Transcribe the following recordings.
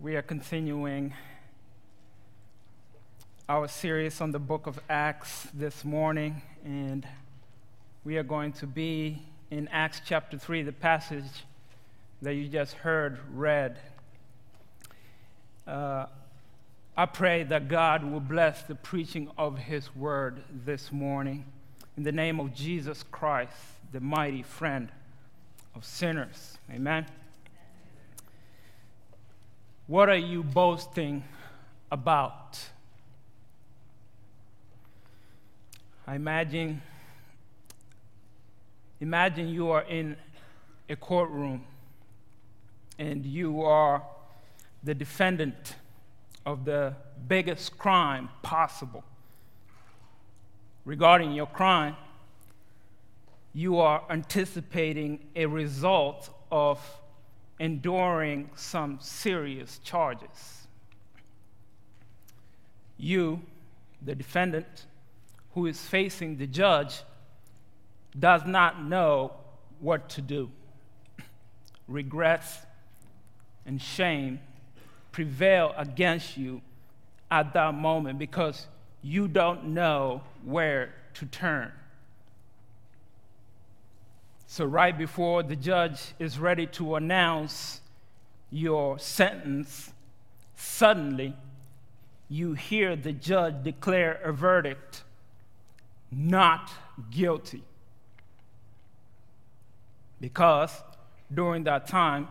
We are continuing our series on the book of Acts this morning, and we are going to be in Acts chapter 3, the passage that you just heard read. Uh, I pray that God will bless the preaching of His word this morning. In the name of Jesus Christ, the mighty friend of sinners. Amen. What are you boasting about? I imagine imagine you are in a courtroom and you are the defendant of the biggest crime possible. Regarding your crime, you are anticipating a result of enduring some serious charges. You, the defendant, who is facing the judge, does not know what to do. Regrets and shame prevail against you at that moment because you don't know where to turn. So, right before the judge is ready to announce your sentence, suddenly you hear the judge declare a verdict not guilty. Because during that time,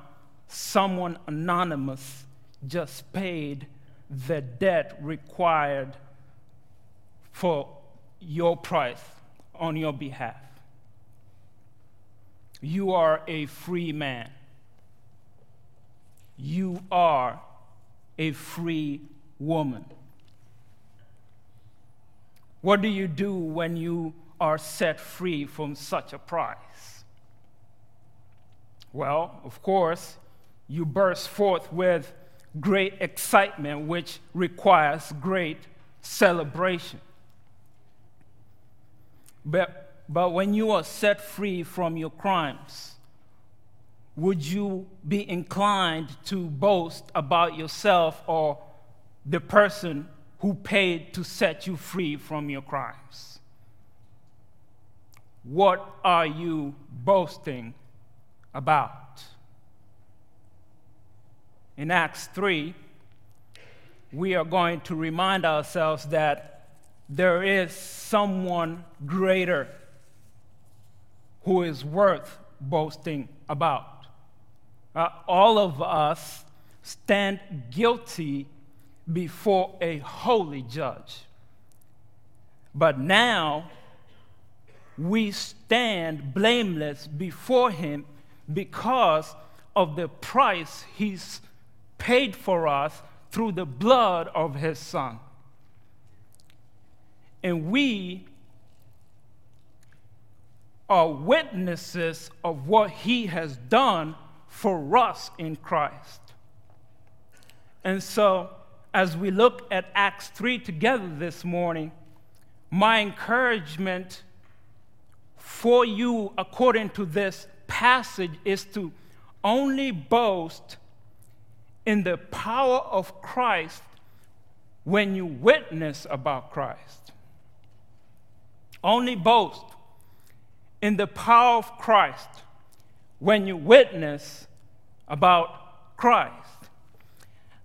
someone anonymous just paid the debt required for your price on your behalf. You are a free man. You are a free woman. What do you do when you are set free from such a price? Well, of course, you burst forth with great excitement, which requires great celebration. But but when you are set free from your crimes, would you be inclined to boast about yourself or the person who paid to set you free from your crimes? What are you boasting about? In Acts 3, we are going to remind ourselves that there is someone greater who is worth boasting about. Uh, all of us stand guilty before a holy judge. But now we stand blameless before him because of the price he's paid for us through the blood of his son. And we are witnesses of what he has done for us in Christ. And so, as we look at Acts 3 together this morning, my encouragement for you, according to this passage, is to only boast in the power of Christ when you witness about Christ. Only boast in the power of Christ when you witness about Christ.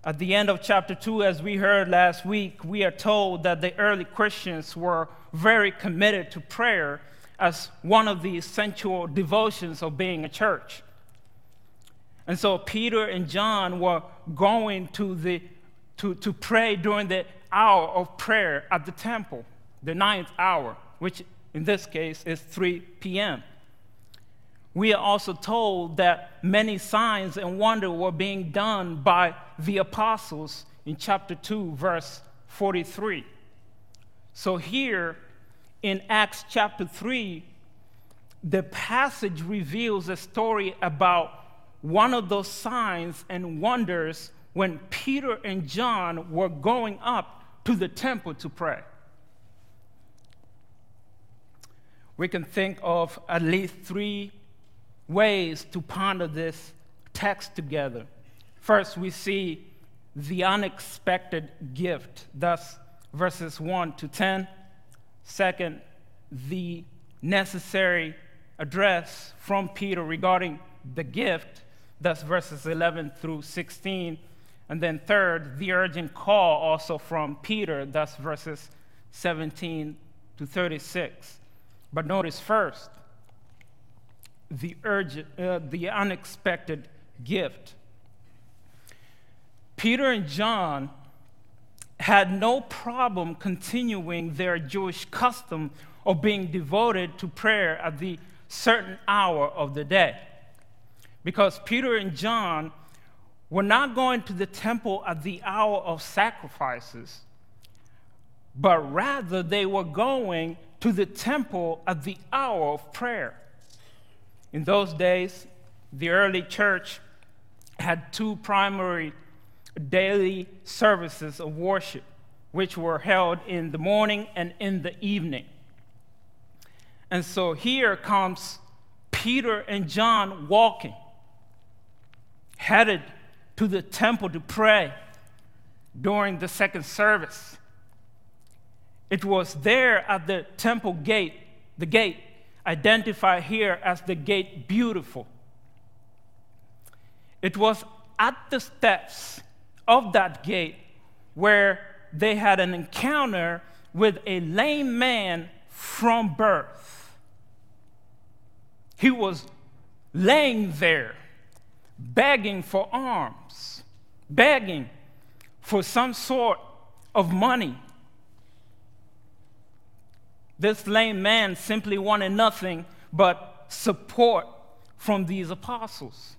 At the end of chapter 2, as we heard last week, we are told that the early Christians were very committed to prayer as one of the essential devotions of being a church. And so Peter and John were going to, the, to, to pray during the hour of prayer at the temple, the ninth hour, which in this case, is 3 p.m. We are also told that many signs and wonder were being done by the apostles in chapter 2, verse 43. So here in Acts chapter 3, the passage reveals a story about one of those signs and wonders when Peter and John were going up to the temple to pray. We can think of at least three ways to ponder this text together. First, we see the unexpected gift. Thus, verses 1 to 10. Second, the necessary address from Peter regarding the gift. Thus, verses 11 through 16. And then, third, the urgent call also from Peter. Thus, verses 17 to 36. But notice first, the, urgent, uh, the unexpected gift. Peter and John had no problem continuing their Jewish custom of being devoted to prayer at the certain hour of the day. Because Peter and John were not going to the temple at the hour of sacrifices, but rather they were going to the temple at the hour of prayer. In those days, the early church had two primary daily services of worship, which were held in the morning and in the evening. And so here comes Peter and John walking, headed to the temple to pray during the second service. It was there at the temple gate, the gate identified here as the gate beautiful. It was at the steps of that gate where they had an encounter with a lame man from birth. He was laying there, begging for alms, begging for some sort of money this lame man simply wanted nothing but support from these apostles.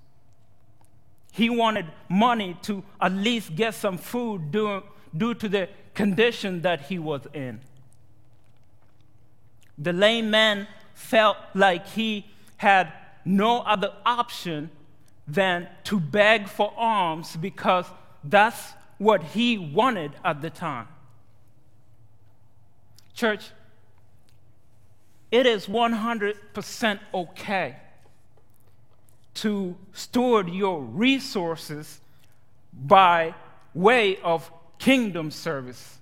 He wanted money to at least get some food due, due to the condition that he was in. The lame man felt like he had no other option than to beg for alms because that's what he wanted at the time. Church, it is 100% okay to steward your resources by way of kingdom service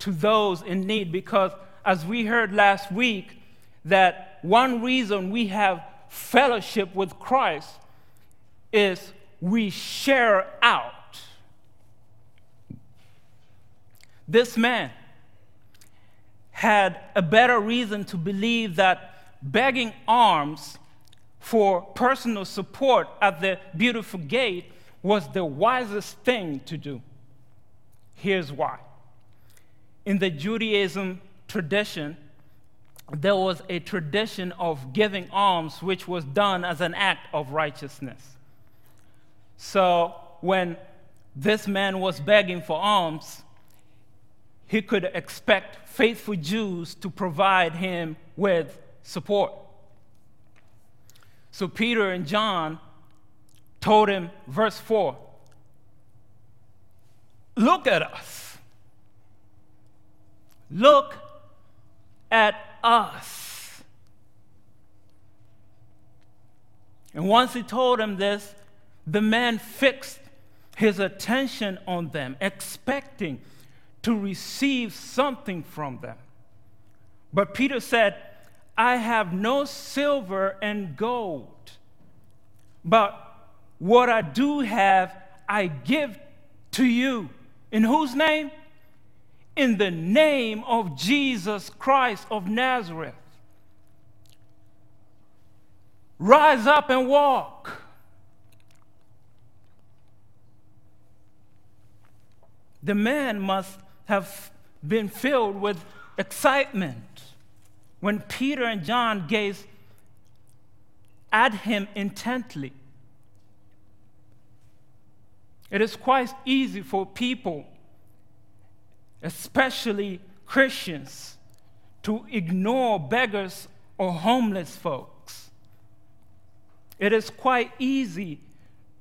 to those in need. Because as we heard last week that one reason we have fellowship with Christ is we share out. This man had a better reason to believe that begging alms for personal support at the beautiful gate was the wisest thing to do. Here's why. In the Judaism tradition, there was a tradition of giving alms which was done as an act of righteousness. So when this man was begging for alms, he could expect faithful Jews to provide him with support. So Peter and John told him, verse 4 Look at us. Look at us. And once he told him this, the man fixed his attention on them, expecting to receive something from them. But Peter said, I have no silver and gold, but what I do have, I give to you. In whose name? In the name of Jesus Christ of Nazareth. Rise up and walk. The man must have been filled with excitement when Peter and John gazed at him intently. It is quite easy for people, especially Christians, to ignore beggars or homeless folks. It is quite easy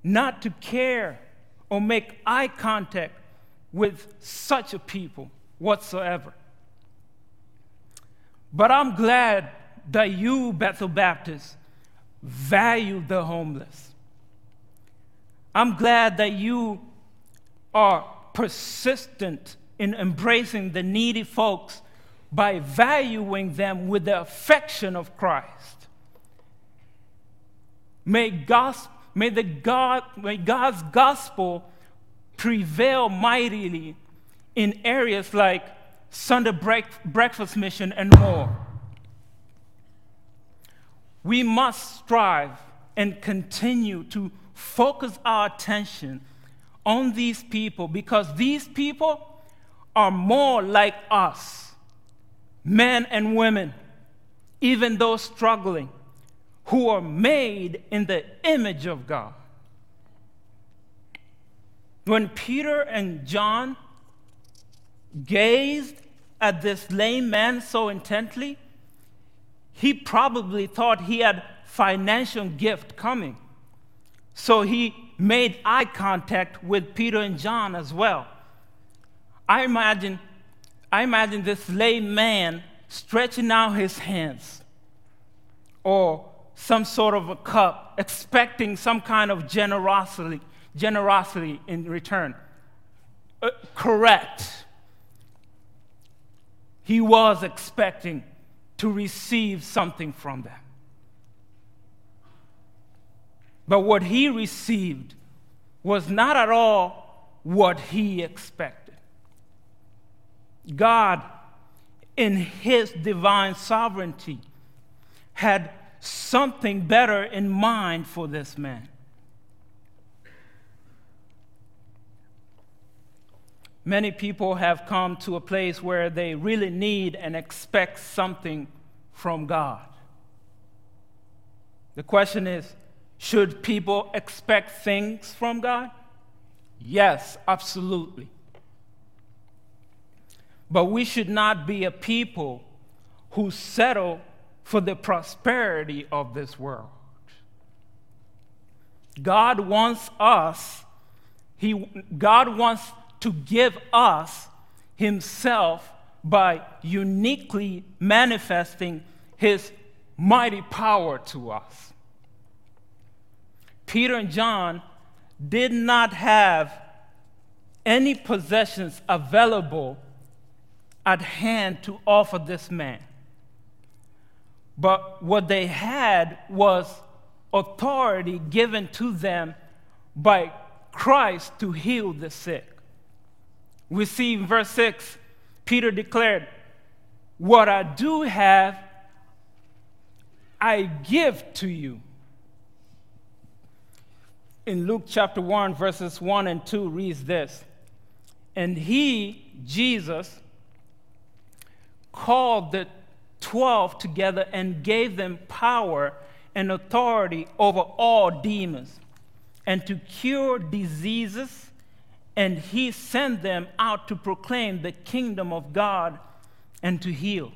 not to care or make eye contact with such a people whatsoever. But I'm glad that you, Bethel Baptist, value the homeless. I'm glad that you are persistent in embracing the needy folks by valuing them with the affection of Christ. May, may, the God, may God's gospel prevail mightily in areas like Sunday break, breakfast mission and more. We must strive and continue to focus our attention on these people because these people are more like us, men and women, even those struggling, who are made in the image of God. When Peter and John gazed at this lame man so intently, he probably thought he had financial gift coming. So he made eye contact with Peter and John as well. I imagine, I imagine this lame man stretching out his hands or some sort of a cup, expecting some kind of generosity generosity in return. Uh, correct. He was expecting to receive something from them. But what he received was not at all what he expected. God, in his divine sovereignty, had something better in mind for this man. Many people have come to a place where they really need and expect something from God. The question is should people expect things from God? Yes, absolutely. But we should not be a people who settle for the prosperity of this world. God wants us, he, God wants to give us Himself by uniquely manifesting His mighty power to us. Peter and John did not have any possessions available at hand to offer this man. But what they had was authority given to them by Christ to heal the sick. We see in verse 6, Peter declared, What I do have, I give to you. In Luke chapter 1, verses 1 and 2, reads this And he, Jesus, called the 12 together and gave them power and authority over all demons and to cure diseases and he sent them out to proclaim the kingdom of God and to heal.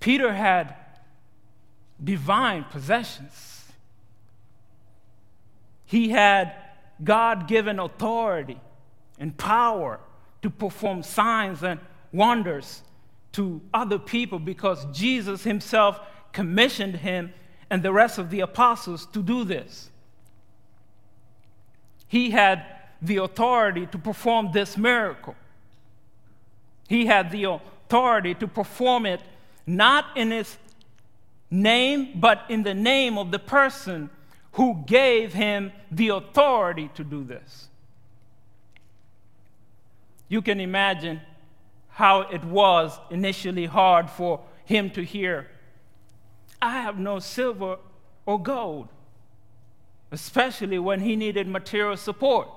Peter had divine possessions. He had God given authority and power to perform signs and wonders to other people because Jesus himself commissioned him and the rest of the apostles to do this he had the authority to perform this miracle. He had the authority to perform it not in his name, but in the name of the person who gave him the authority to do this. You can imagine how it was initially hard for him to hear, I have no silver or gold especially when he needed material support.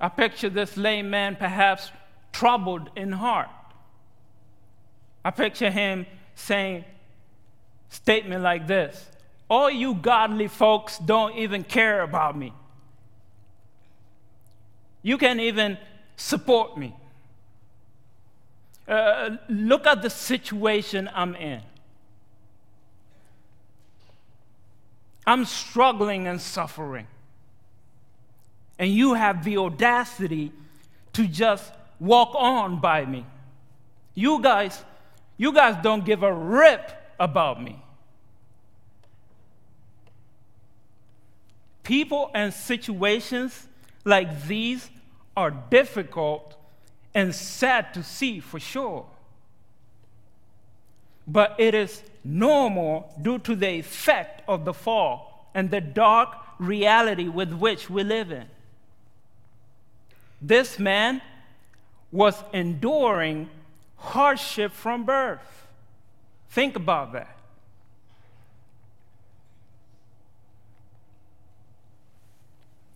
I picture this lame man perhaps troubled in heart. I picture him saying statement like this all you godly folks don't even care about me you can't even support me uh, look at the situation i'm in I'm struggling and suffering. And you have the audacity to just walk on by me. You guys, you guys don't give a rip about me. People and situations like these are difficult and sad to see for sure. But it is normal due to the effect of the fall and the dark reality with which we live in. This man was enduring hardship from birth. Think about that.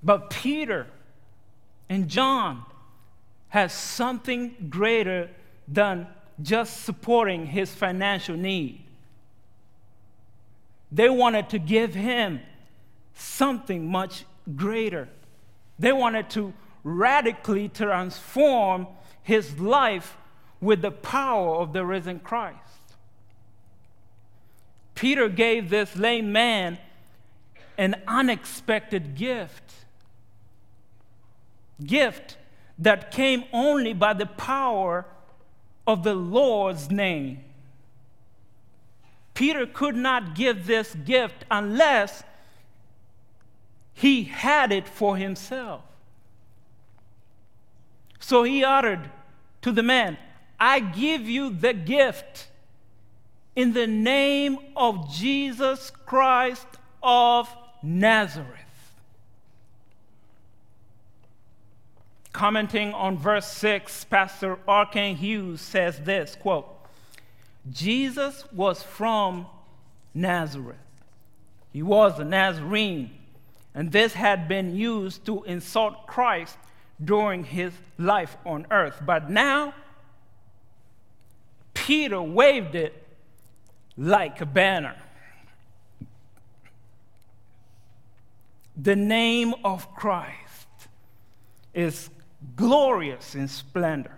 But Peter and John has something greater than just supporting his financial need. They wanted to give him something much greater. They wanted to radically transform his life with the power of the risen Christ. Peter gave this lame man an unexpected gift. Gift that came only by the power of the Lord's name. Peter could not give this gift unless he had it for himself. So he uttered to the man, I give you the gift in the name of Jesus Christ of Nazareth. Commenting on verse 6, Pastor R. Kent Hughes says this quote, Jesus was from Nazareth. He was a Nazarene, and this had been used to insult Christ during his life on earth. But now, Peter waved it like a banner. The name of Christ is glorious in splendor.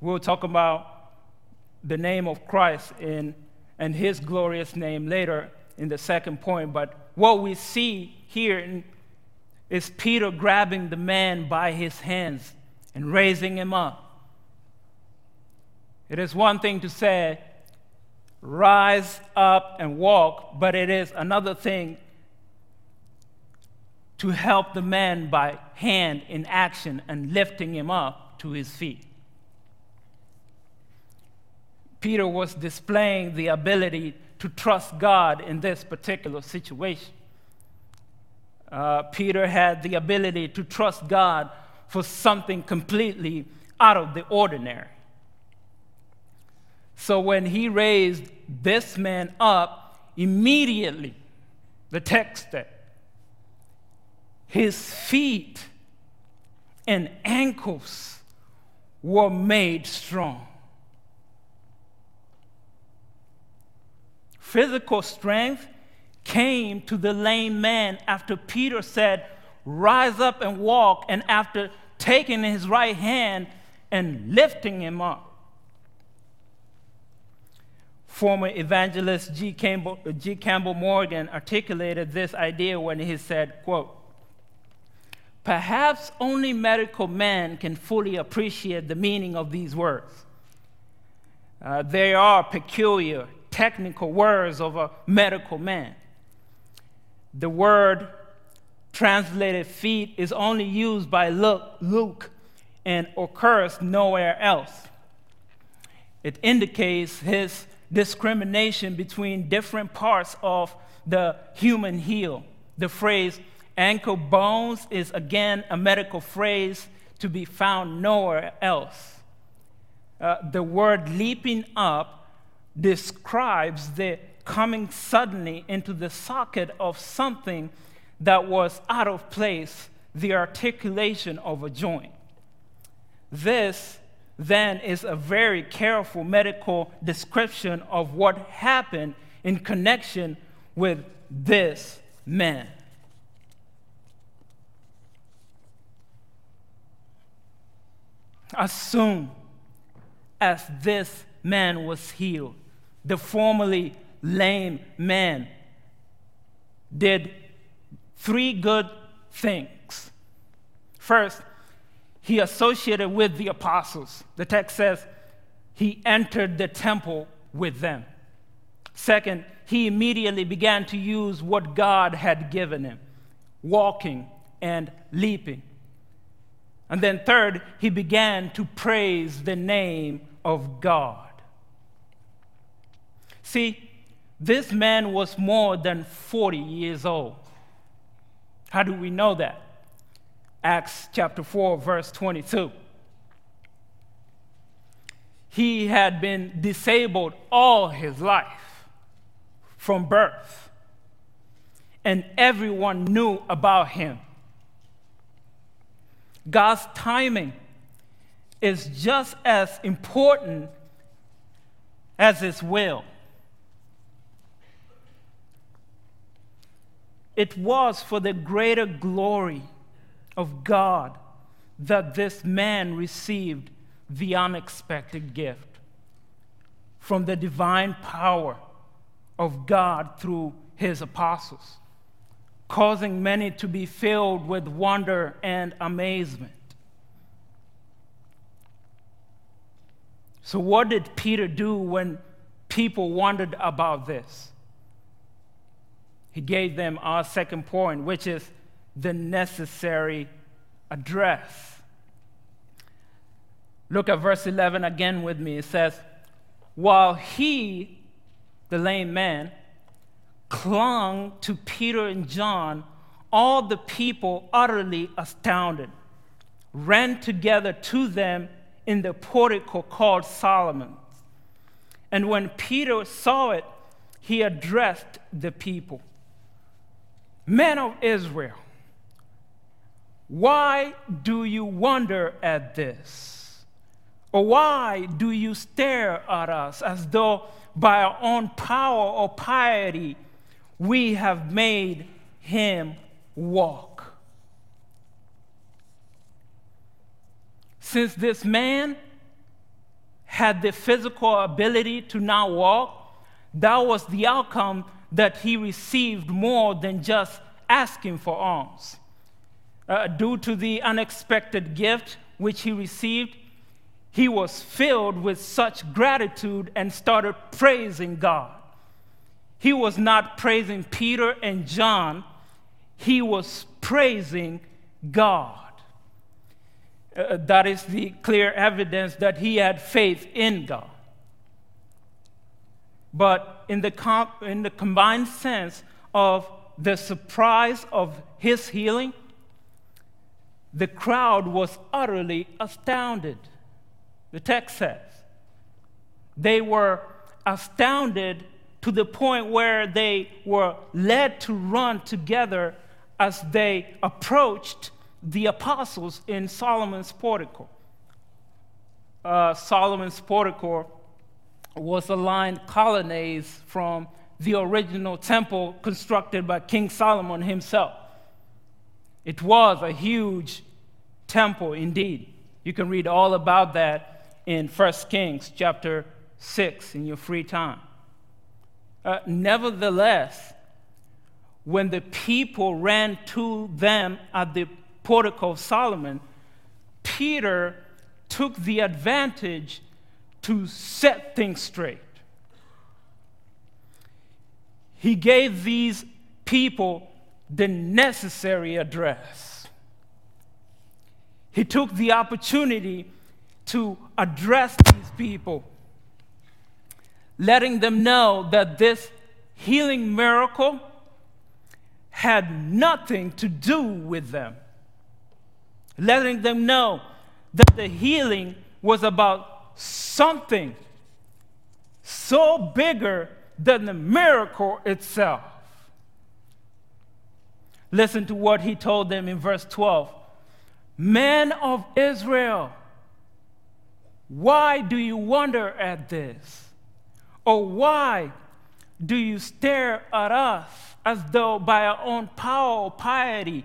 We'll talk about the name of Christ in, and his glorious name later in the second point, but what we see here is Peter grabbing the man by his hands and raising him up. It is one thing to say, rise up and walk, but it is another thing to help the man by hand in action and lifting him up to his feet. Peter was displaying the ability to trust God in this particular situation. Uh, Peter had the ability to trust God for something completely out of the ordinary. So when he raised this man up, immediately, the text said, his feet and ankles were made strong. Physical strength came to the lame man after Peter said, Rise up and walk, and after taking his right hand and lifting him up. Former evangelist G. Campbell, G. Campbell Morgan articulated this idea when he said, quote, Perhaps only medical men can fully appreciate the meaning of these words. Uh, they are peculiar, technical words of a medical man. The word translated feet is only used by Luke and occurs nowhere else. It indicates his discrimination between different parts of the human heel. The phrase Ankle bones is again a medical phrase to be found nowhere else. Uh, the word leaping up describes the coming suddenly into the socket of something that was out of place, the articulation of a joint. This then is a very careful medical description of what happened in connection with this man. As soon as this man was healed, the formerly lame man did three good things. First, he associated with the apostles. The text says he entered the temple with them. Second, he immediately began to use what God had given him walking and leaping. And then, third, he began to praise the name of God. See, this man was more than 40 years old. How do we know that? Acts chapter 4, verse 22. He had been disabled all his life from birth, and everyone knew about him. God's timing is just as important as His will. It was for the greater glory of God that this man received the unexpected gift from the divine power of God through his apostles, causing many to be filled with wonder and amazement. So, what did Peter do when people wondered about this? He gave them our second point, which is the necessary address. Look at verse 11 again with me. It says, While he, the lame man, clung to Peter and John, all the people, utterly astounded, ran together to them in the portico called Solomon's. And when Peter saw it, he addressed the people Men of Israel, why do you wonder at this? Or why do you stare at us as though by our own power or piety we have made him walk? Since this man had the physical ability to now walk, that was the outcome that he received more than just asking for alms. Uh, due to the unexpected gift which he received, he was filled with such gratitude and started praising God. He was not praising Peter and John, he was praising God. Uh, that is the clear evidence that he had faith in God. But in the, comp- in the combined sense of the surprise of his healing, the crowd was utterly astounded. The text says. They were astounded to the point where they were led to run together as they approached the apostles in Solomon's portico. Uh, Solomon's portico was a lined colonnade from the original temple constructed by King Solomon himself. It was a huge temple indeed. You can read all about that in 1 Kings chapter 6 in your free time. Uh, nevertheless, when the people ran to them at the portico of Solomon, Peter took the advantage to set things straight. He gave these people the necessary address. He took the opportunity to address these people, letting them know that this healing miracle had nothing to do with them letting them know that the healing was about something so bigger than the miracle itself. Listen to what he told them in verse 12 Men of Israel, why do you wonder at this? Or why do you stare at us as though by our own power or piety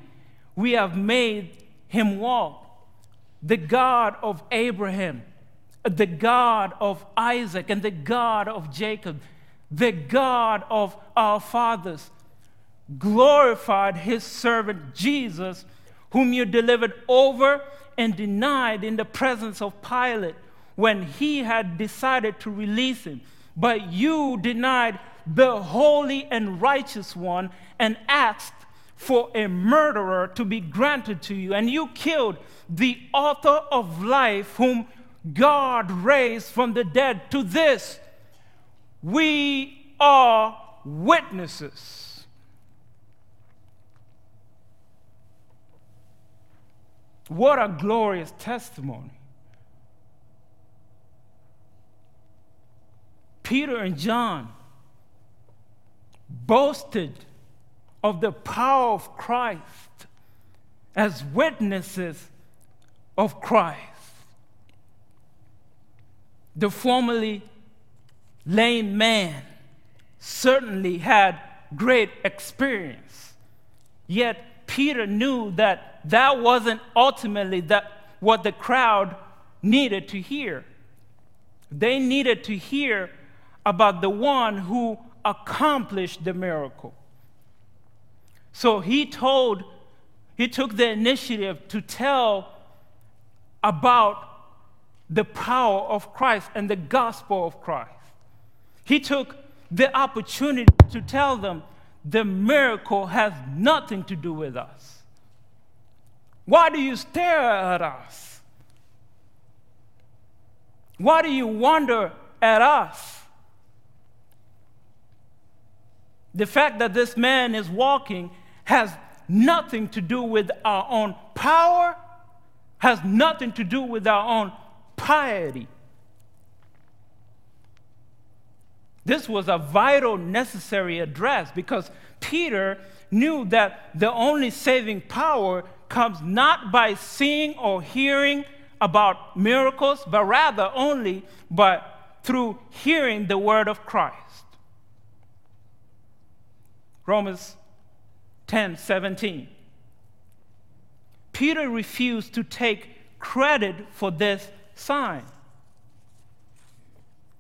we have made him walk. The God of Abraham, the God of Isaac, and the God of Jacob, the God of our fathers, glorified his servant Jesus, whom you delivered over and denied in the presence of Pilate when he had decided to release him. But you denied the holy and righteous one and asked for a murderer to be granted to you, and you killed the author of life, whom God raised from the dead. To this, we are witnesses. What a glorious testimony. Peter and John boasted of the power of Christ as witnesses of Christ. The formerly lame man certainly had great experience. Yet Peter knew that that wasn't ultimately that what the crowd needed to hear. They needed to hear about the one who accomplished the miracle. So he told, he took the initiative to tell about the power of Christ and the gospel of Christ. He took the opportunity to tell them the miracle has nothing to do with us. Why do you stare at us? Why do you wonder at us? The fact that this man is walking has nothing to do with our own power, has nothing to do with our own piety. This was a vital, necessary address because Peter knew that the only saving power comes not by seeing or hearing about miracles, but rather only by through hearing the word of Christ. Romans 10 17. Peter refused to take credit for this sign.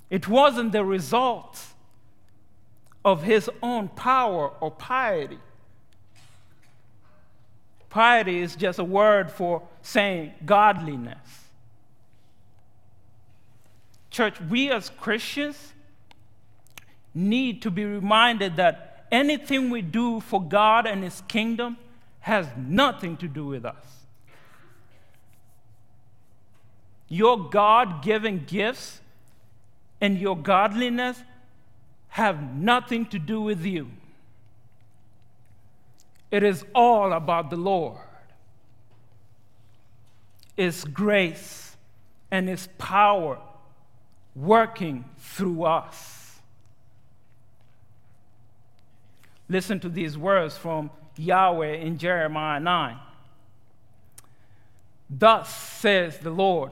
It wasn't the result of his own power or piety. Piety is just a word for saying godliness. Church, we as Christians need to be reminded that anything we do for God and His kingdom has nothing to do with us. Your God given gifts and your godliness have nothing to do with you. It is all about the Lord. It's grace and His power working through us. Listen to these words from Yahweh in Jeremiah 9. Thus says the Lord,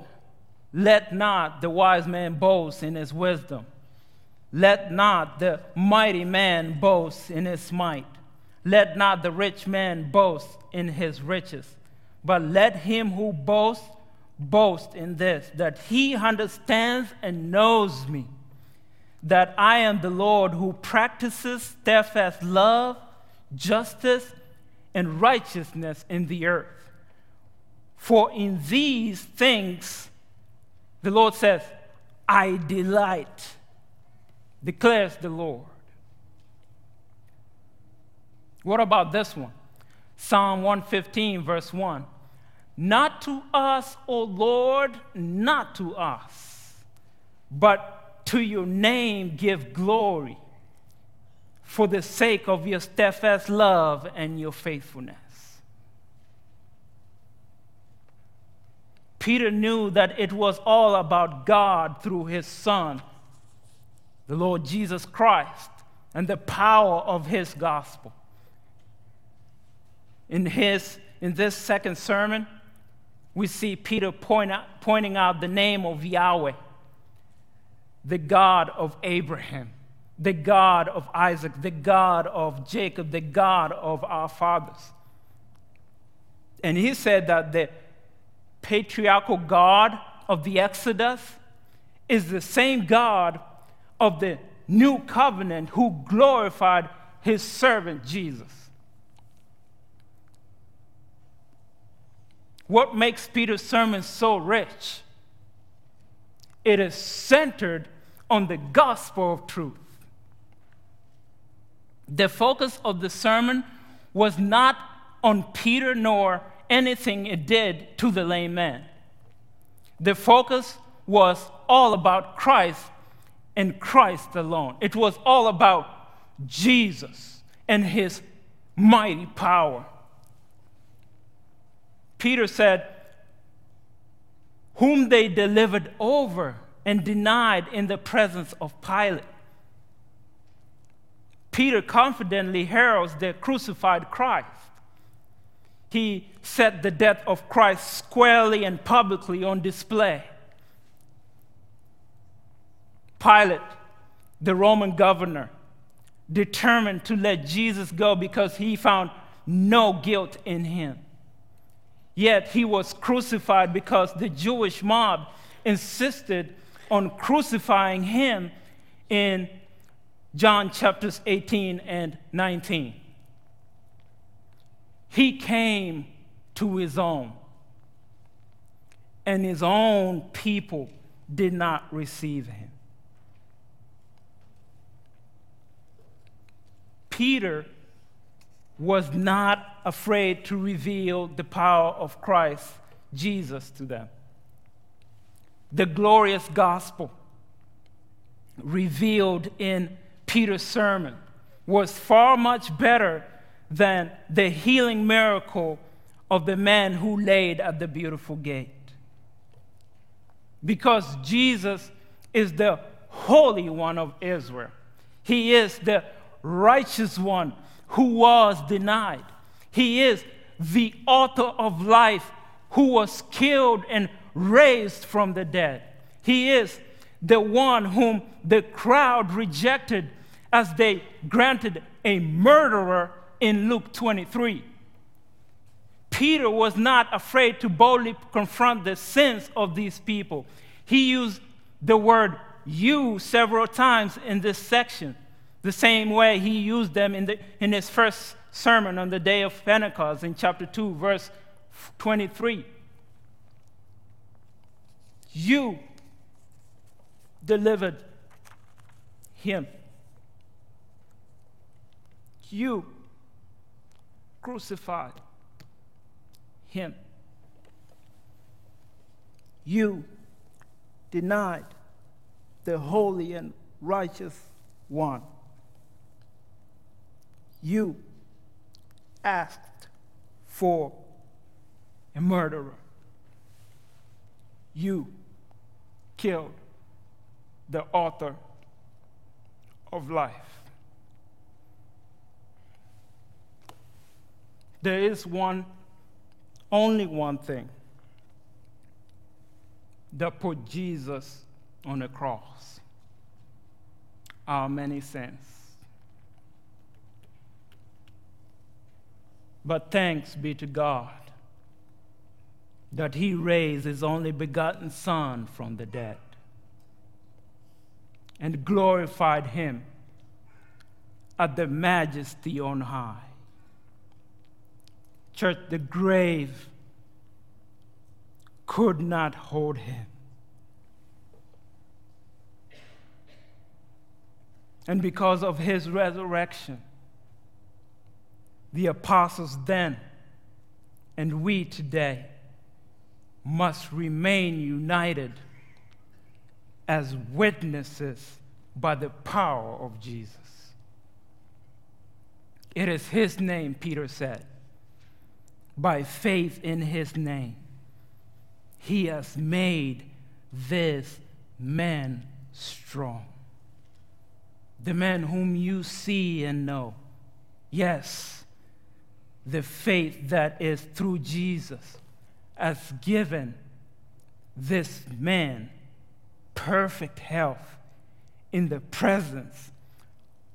let not the wise man boast in his wisdom. Let not the mighty man boast in his might. Let not the rich man boast in his riches. But let him who boasts boast in this, that he understands and knows me that I am the Lord who practices steadfast love, justice, and righteousness in the earth. For in these things, the Lord says, I delight, declares the Lord. What about this one? Psalm 115, verse 1. Not to us, O Lord, not to us, but to your name give glory for the sake of your steadfast love and your faithfulness. Peter knew that it was all about God through his Son, the Lord Jesus Christ, and the power of his gospel. In, his, in this second sermon, we see Peter point out, pointing out the name of Yahweh the God of Abraham, the God of Isaac, the God of Jacob, the God of our fathers. And he said that the patriarchal God of the Exodus is the same God of the new covenant who glorified his servant Jesus. What makes Peter's sermon so rich? It is centered on the gospel of truth. The focus of the sermon was not on Peter nor anything it did to the lame man. The focus was all about Christ and Christ alone. It was all about Jesus and his mighty power. Peter said, Whom they delivered over and denied in the presence of Pilate. Peter confidently heralds the crucified Christ. He set the death of Christ squarely and publicly on display. Pilate, the Roman governor, determined to let Jesus go because he found no guilt in him. Yet he was crucified because the Jewish mob insisted on crucifying him in John chapters 18 and 19. He came to his own, and his own people did not receive him. Peter was not afraid to reveal the power of Christ Jesus to them. The glorious gospel revealed in Peter's sermon was far much better than the healing miracle of the man who laid at the beautiful gate. Because Jesus is the Holy One of Israel, He is the righteous one who was denied. He is the author of life who was killed and raised from the dead. He is the one whom the crowd rejected as they granted a murderer in Luke 23. Peter was not afraid to boldly confront the sins of these people. He used the word you several times in this section, the same way he used them in, the, in his first sermon on the day of Pentecost in chapter 2, verse 23. You delivered him. You crucified him. You denied the holy and righteous one. You asked for a murderer. You killed the author of life. There is one, only one thing that put Jesus on the cross our many sins. But thanks be to God that He raised His only begotten Son from the dead and glorified him at the majesty on high. Church, the grave could not hold him. And because of his resurrection, the apostles then and we today must remain united as witnesses by the power of Jesus. It is his name, Peter said. By faith in his name, he has made this man strong. The man whom you see and know. Yes, the faith that is through Jesus has given this man perfect health in the presence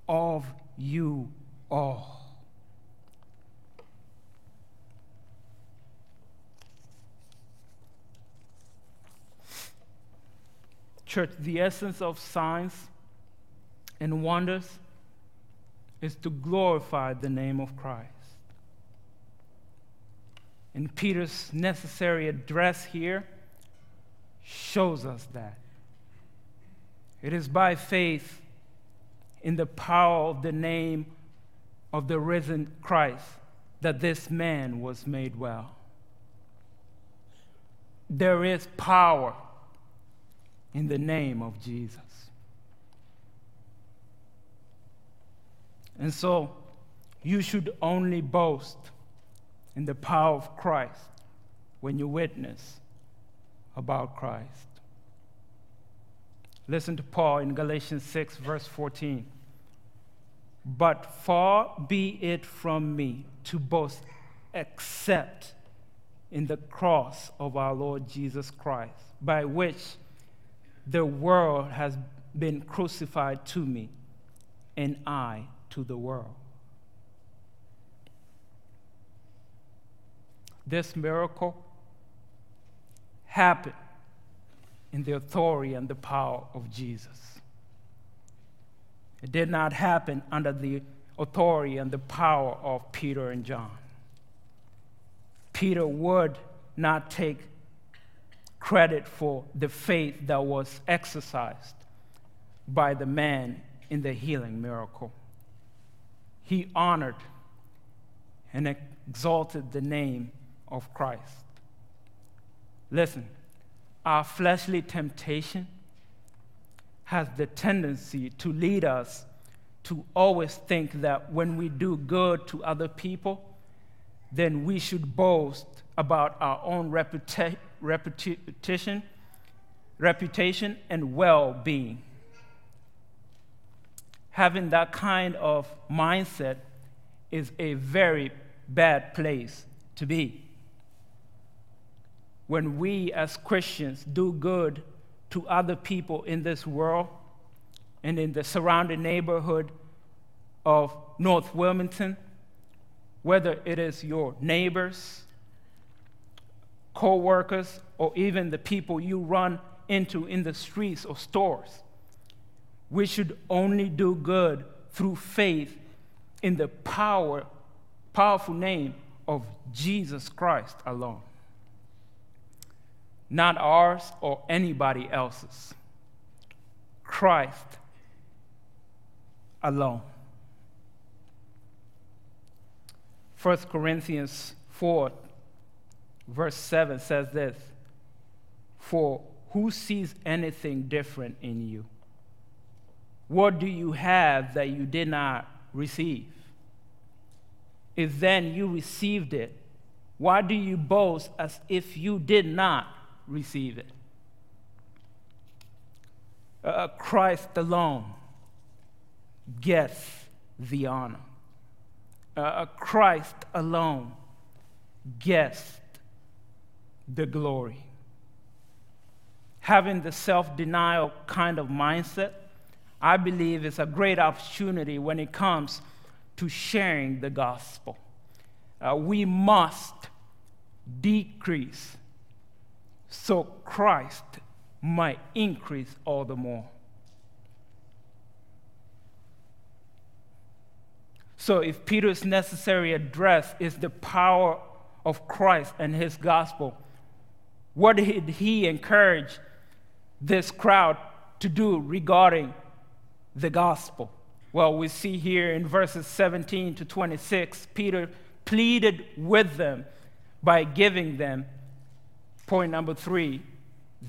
of you all. Church, the essence of signs and wonders is to glorify the name of Christ. And Peter's necessary address here shows us that. It is by faith in the power of the name of the risen Christ that this man was made well. There is power in the name of Jesus. And so you should only boast in the power of Christ when you witness about Christ. Listen to Paul in Galatians 6, verse 14. But far be it from me to boast except in the cross of our Lord Jesus Christ, by which the world has been crucified to me, and I to the world. This miracle happened in the authority and the power of Jesus. It did not happen under the authority and the power of Peter and John. Peter would not take credit for the faith that was exercised by the man in the healing miracle. He honored and exalted the name of Christ. Listen, our fleshly temptation has the tendency to lead us to always think that when we do good to other people, then we should boast about our own reputa- reputation, reputation and well-being. Having that kind of mindset is a very bad place to be. When we as Christians do good to other people in this world and in the surrounding neighborhood of North Wilmington, whether it is your neighbors, co workers, or even the people you run into in the streets or stores. We should only do good through faith in the power, powerful name of Jesus Christ alone. Not ours or anybody else's. Christ alone. 1 Corinthians 4, verse 7 says this For who sees anything different in you? What do you have that you did not receive? If then you received it, why do you boast as if you did not receive it? Uh, Christ alone gets the honor uh, Christ alone gets the glory. Having the self denial kind of mindset, I believe, is a great opportunity when it comes to sharing the gospel. Uh, we must decrease so Christ might increase all the more. So, if Peter's necessary address is the power of Christ and his gospel, what did he encourage this crowd to do regarding the gospel? Well, we see here in verses 17 to 26, Peter pleaded with them by giving them, point number three,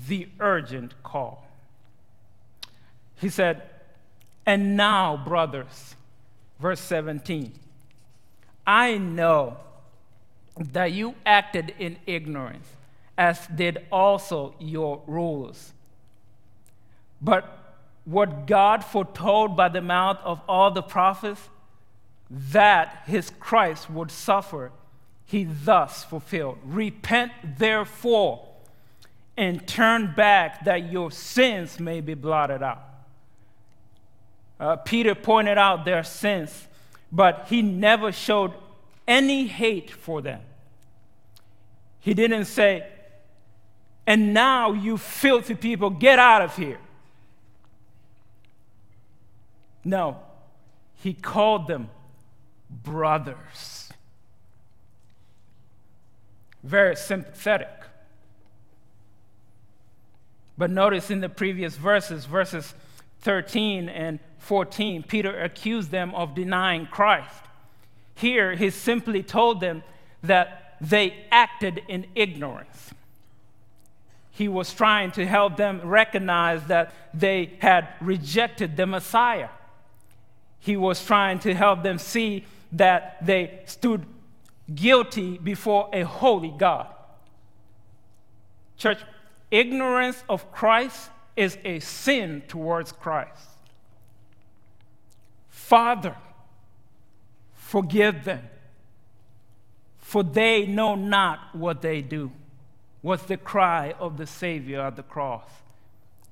the urgent call. He said, And now, brothers, verse 17. I know that you acted in ignorance, as did also your rulers. But what God foretold by the mouth of all the prophets, that his Christ would suffer, he thus fulfilled. Repent therefore and turn back that your sins may be blotted out uh, Peter pointed out their sins, but he never showed any hate for them. He didn't say, and now you filthy people, get out of here. No, he called them brothers. Very sympathetic. But notice in the previous verses, verses 13 and 14, Peter accused them of denying Christ. here he simply told them that they acted in ignorance. He was trying to help them recognize that they had rejected the Messiah. He was trying to help them see that they stood guilty before a holy God. Church, ignorance of Christ is a sin towards Christ. Father, forgive them, for they know not what they do, was the cry of the Savior at the cross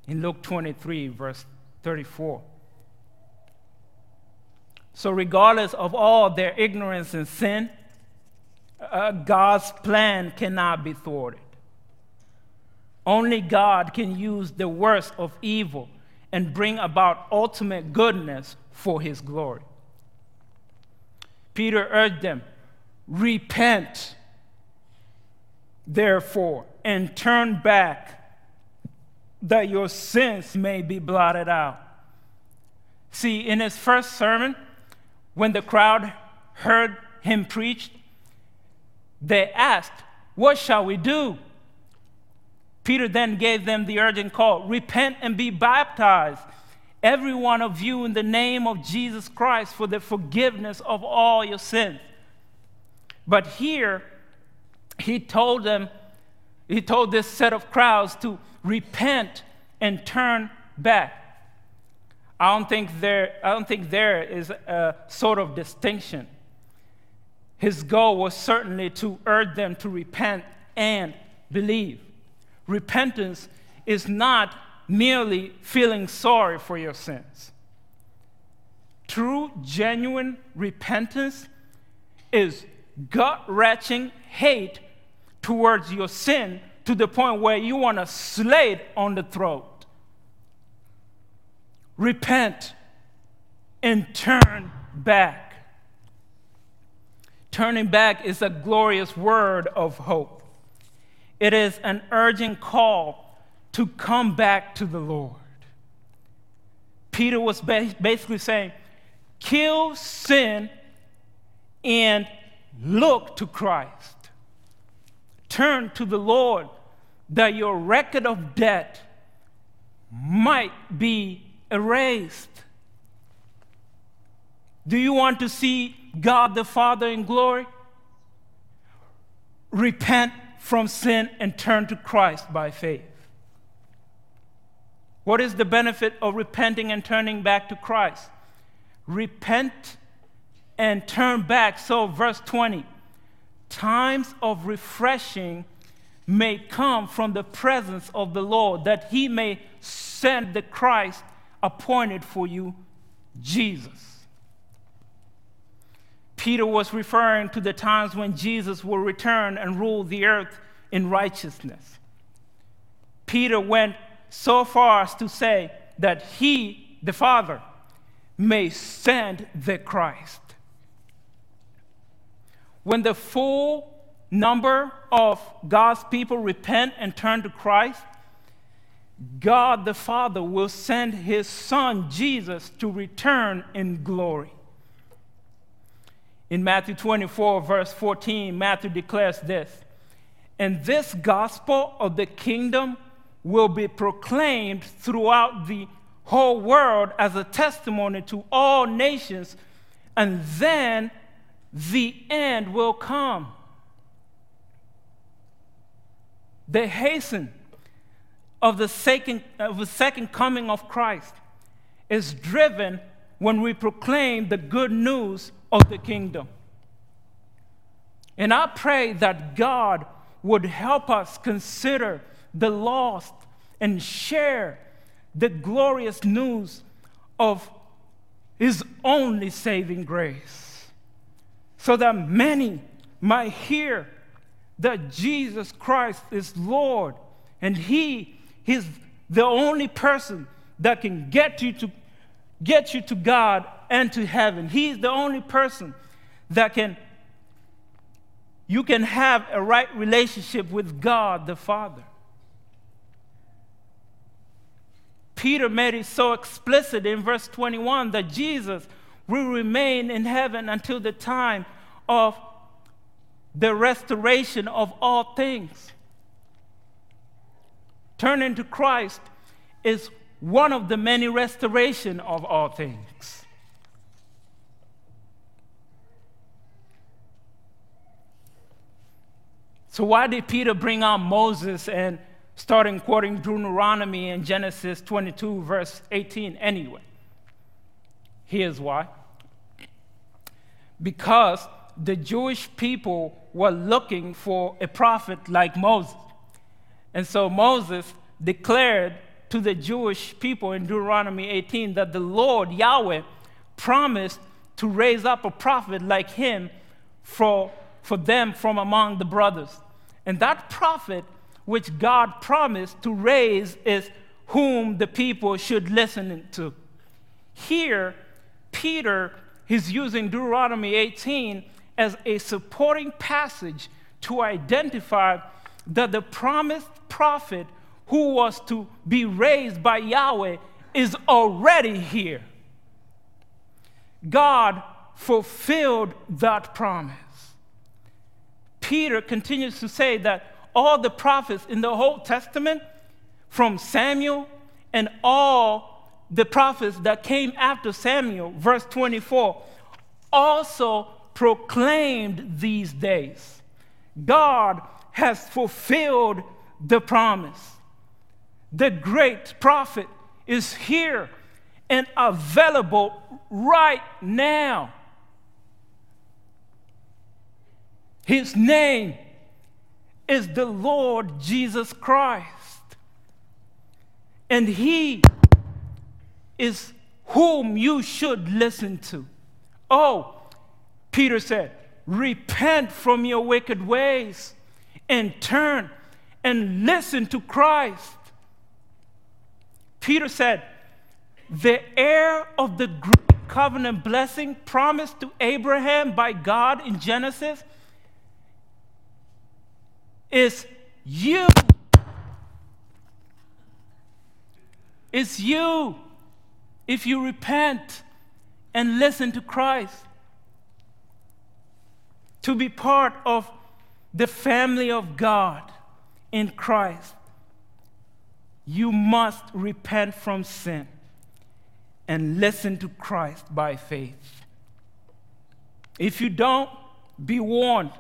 in Luke 23, verse 34. So, regardless of all their ignorance and sin, uh, God's plan cannot be thwarted. Only God can use the worst of evil and bring about ultimate goodness for his glory. Peter urged them, Repent, therefore, and turn back, that your sins may be blotted out. See, in his first sermon, when the crowd heard him preach, they asked, What shall we do? Peter then gave them the urgent call repent and be baptized, every one of you, in the name of Jesus Christ for the forgiveness of all your sins. But here, he told them, he told this set of crowds to repent and turn back. I don't think there, I don't think there is a sort of distinction. His goal was certainly to urge them to repent and believe. Repentance is not merely feeling sorry for your sins. True, genuine repentance is gut wrenching hate towards your sin to the point where you want to slay it on the throat. Repent and turn back. Turning back is a glorious word of hope. It is an urgent call to come back to the Lord. Peter was basically saying, kill sin and look to Christ. Turn to the Lord that your record of debt might be erased. Do you want to see God the Father in glory? Repent from sin and turn to Christ by faith. What is the benefit of repenting and turning back to Christ? Repent and turn back. So, verse 20 times of refreshing may come from the presence of the Lord, that he may send the Christ appointed for you, Jesus. Peter was referring to the times when Jesus will return and rule the earth in righteousness. Peter went so far as to say that he, the Father, may send the Christ. When the full number of God's people repent and turn to Christ, God the Father will send his Son Jesus to return in glory. In Matthew 24, verse 14, Matthew declares this And this gospel of the kingdom will be proclaimed throughout the whole world as a testimony to all nations, and then the end will come. The hasten of the second, of the second coming of Christ is driven when we proclaim the good news of the kingdom. And I pray that God would help us consider the lost and share the glorious news of His only saving grace, so that many might hear that Jesus Christ is Lord and He is the only person that can get you to get you to God and to heaven. He is the only person that can you can have a right relationship with God the Father. Peter made it so explicit in verse 21 that Jesus will remain in heaven until the time of the restoration of all things. Turning to Christ is one of the many restoration of all things. So why did Peter bring out Moses and starting quoting Deuteronomy and Genesis 22 verse 18 anyway? Here's why. Because the Jewish people were looking for a prophet like Moses. And so Moses declared to the Jewish people in Deuteronomy 18 that the Lord, Yahweh, promised to raise up a prophet like him for, for them from among the brothers. And that prophet which God promised to raise is whom the people should listen to. Here, Peter is using Deuteronomy 18 as a supporting passage to identify that the promised prophet who was to be raised by Yahweh is already here. God fulfilled that promise. Peter continues to say that all the prophets in the Old Testament, from Samuel and all the prophets that came after Samuel, verse 24, also proclaimed these days. God has fulfilled the promise. The great prophet is here and available right now. His name is the Lord Jesus Christ. And He is whom you should listen to. Oh, Peter said, Repent from your wicked ways and turn and listen to Christ. Peter said, The heir of the great covenant blessing promised to Abraham by God in Genesis is you. It's you if you repent and listen to Christ. To be part of the family of God in Christ, you must repent from sin and listen to Christ by faith. If you don't, be warned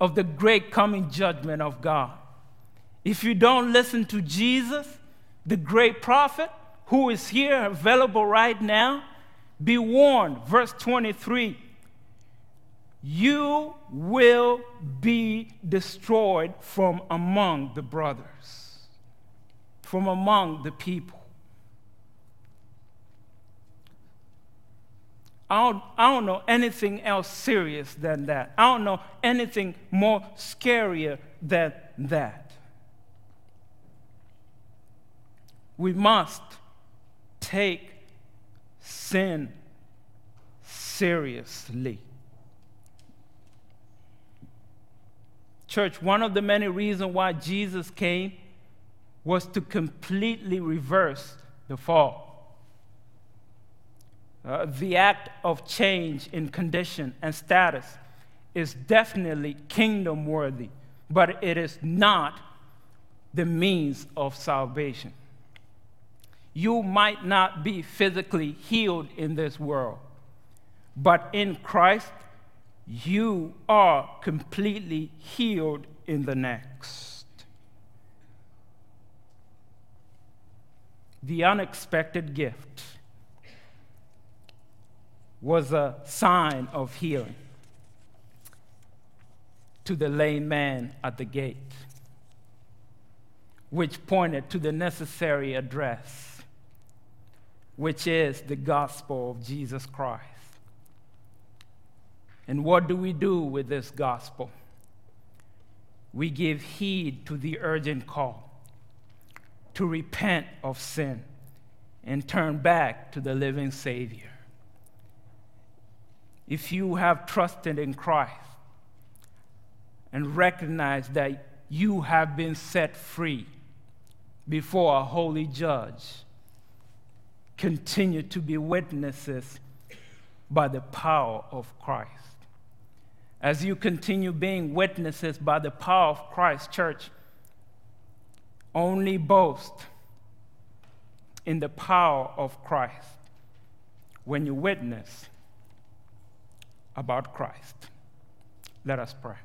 of the great coming judgment of God. If you don't listen to Jesus, the great prophet who is here available right now, be warned. Verse 23 you will be destroyed from among the brothers, from among the people. I don't, I don't know anything else serious than that. I don't know anything more scarier than that. We must take sin seriously. Church, one of the many reasons why Jesus came was to completely reverse the fall. Uh, the act of change in condition and status is definitely kingdom worthy, but it is not the means of salvation. You might not be physically healed in this world, but in Christ, you are completely healed in the next. The unexpected gift was a sign of healing to the lame man at the gate, which pointed to the necessary address, which is the gospel of Jesus Christ. And what do we do with this gospel? We give heed to the urgent call to repent of sin and turn back to the living Savior. If you have trusted in Christ and recognize that you have been set free before a holy judge, continue to be witnesses by the power of Christ. as you continue being witnesses by the power of Christ, church, only boast in the power of Christ when you witness about Christ. Let us pray.